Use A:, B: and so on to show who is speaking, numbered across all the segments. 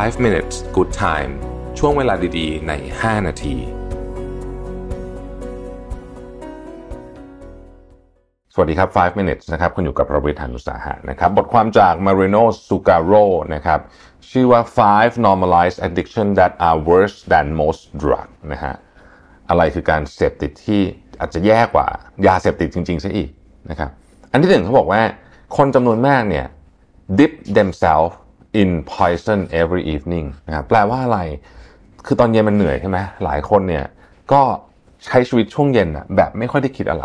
A: 5 minutes good time ช่วงเวลาดีๆ ใน 5 นาที สวัสดีครับ 5 minutes นะครับ คุณอยู่กับประวิทยานุสาหะนะครับ บทความจาก Marino Sugaro นะครับ ชื่อว่า five normalized addiction that are worse than most drug นะฮะ อะไรคือการเสพติดที่อาจจะแย่กว่ายาเสพติดจริงๆซะอีกนะครับ อันที่หนึ่งเขาบอกว่า คนจำนวนมากเนี่ย dip themselves in poison every evening นะครับแปลว่าอะไร คือตอนเย็นมันเหนื่อยใช่ไหมหลายคนเนี่ยก็ใช้ชีวิตช่วงเย็นอะแบบไม่ค่อยได้คิดอะไร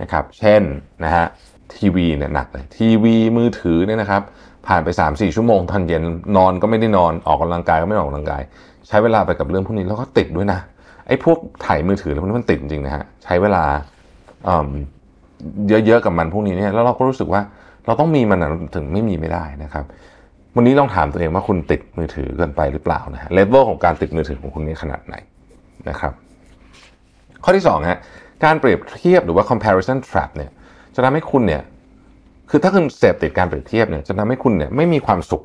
A: นะครับ เช่นนะฮะทีวีเนี่ยหนักเลยทีวีมือถือเนี่ยนะครับผ่านไป 3-4 ชั่วโมงตอนเย็นนอนก็ไม่ได้นอนออกกำลังกายก็ไม่ออกกำลังกาย ใช้เวลาไปกับเรื่องพวกนี้แล้วก็ติดด้วยนะไอ้พวกถ่ายมือถืออะไรพวกนี้มันติดจริงนะฮะใช้เวลาเยอะๆกับมันพวกนี้เนี่ยแล้วเราก็รู้สึกว่าเราต้องมีมันถึงไม่มีไม่ได้นะครับ วันนี้ลองถามตัวเองว่าคุณติดมือถือเกินไปหรือเปล่านะฮะเลเวลของการติดมือถือของคุณนี่ขนาดไหนนะครับข้อที่2ฮะการเปรียบเทียบหรือว่า comparison trap เนี่ยจะทำให้คุณเนี่ยคือถ้าคุณเสพติดการเปรียบเทียบเนี่ยจะทำให้คุณเนี่ยไม่มีความสุข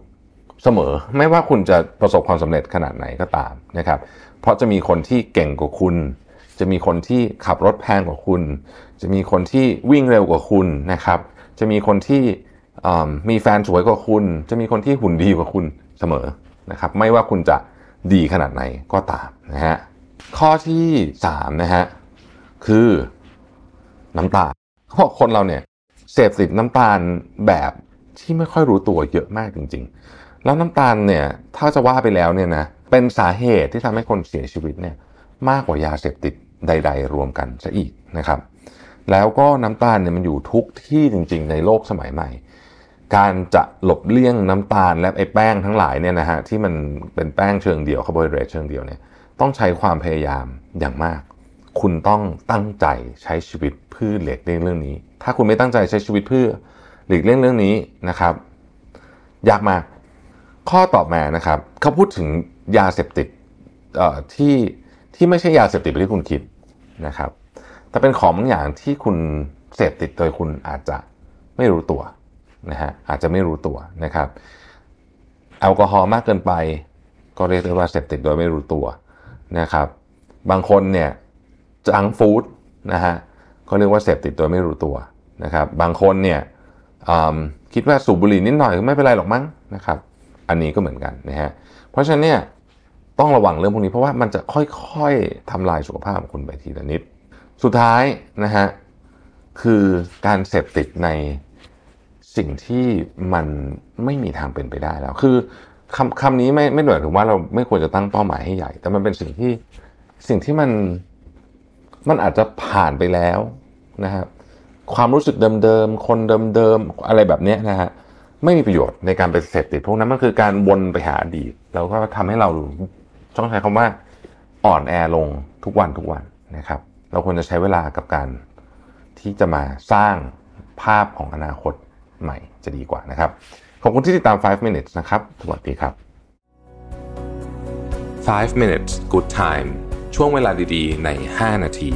A: เสมอ ไม่ว่าคุณจะประสบความสำเร็จขนาดไหนก็ตามนะครับเพราะจะมีคนที่เก่งกว่าคุณ จะมีคนที่ขับรถแพงกว่าคุณ จะมีคนที่วิ่งเร็วกว่าคุณนะครับจะมีคนที่ มีแฟนสวยกว่าคุณ จะมีคนที่หุ่นดีกว่าคุณเสมอนะครับ ไม่ว่าคุณจะดีขนาดไหนก็ตามนะฮะข้อที่3นะฮะคือน้ำตาลเขาบอกคนเราเนี่ยเสพติดน้ำตาลแบบที่ไม่ค่อยรู้ตัวเยอะมากจริง ๆ แล้วน้ำตาลเนี่ยถ้าจะว่าไปแล้วเนี่ยนะเป็นสาเหตุที่ทำให้คนเสียชีวิตเนี่ยมากกว่ายาเสพติดใด ๆ รวมกันซะอีกนะครับ แล้วก็น้ำตาลเนี่ยมันอยู่ทุกที่จริง ๆ ในโลกสมัยใหม่ การจะหลบเลี่ยงน้ำตาลและไอ้แป้งทั้งหลายเนี่ยนะฮะที่มันเป็นแป้งเชิงเดียวคาร์โบไฮเดรตเชิงเดียวเนี่ยต้องใช้ความพยายามอย่างมาก คุณต้องตั้งใจใช้ชีวิตเพื่อหลีกเลี่ยงเรื่องนี้ ถ้าคุณไม่ตั้งใจใช้ชีวิตเพื่อหลีกเลี่ยงเรื่องนี้นะครับ ยากมาก ข้อต่อมานะครับเขาพูดถึงยาเสพติดที่ที่ไม่ใช่ยาเสพติดที่คุณคิดนะครับ แต่เป็นของบางอย่างที่คุณเสพติดโดยคุณอาจจะไม่รู้ตัว นะฮะอาจจะไม่รู้ตัวนะครับแอลกอฮอล์มากเกินไป ก็เรียกได้ว่าเสพติดโดยไม่รู้ตัวนะครับ บางคนเนี่ยจังฟู้ดนะฮะก็เรียกว่าเสพติดโดยไม่รู้ตัวนะครับ บางคนเนี่ยคิดว่าสูบบุหรี่นิดหน่อยก็ไม่เป็นไรหรอกมั้งนะครับ อันนี้ก็เหมือนกันนะฮะเพราะฉะนั้นเนี่ยต้องระวังเรื่องพวกนี้เพราะว่ามันจะค่อยๆทำลายสุขภาพของคุณไปทีละนิด สุดท้ายนะฮะคือการเสพติดใน สิ่งที่มันไม่มีทางเป็นไปได้แล้ว คือคำคำนี้ไม่ไม่หมายถึงว่าเราไม่ควรจะตั้งเป้าหมายให้ใหญ่ แต่มันเป็นสิ่งที่สิ่งที่มันมันอาจจะผ่านไปแล้วนะครับความรู้สึกเดิมๆ คนเดิมๆ อะไรแบบนี้นะฮะไม่มีประโยชน์ในการไปเสพติดพวกนั้นมันคือการวนไปหาอดีตแล้วก็ทำให้เราต้องใช้คำว่าอ่อนแอลงทุกวันทุกวันนะครับ เราควรจะใช้เวลากับการที่จะมาสร้างภาพของอนาคต ใหม่จะดีกว่านะครับ ขอบคุณที่ติดตาม 5 minutes นะครับ สวัสดีครับ
B: 5 minutes good time ช่วงเวลาดีๆ ใน 5 นาที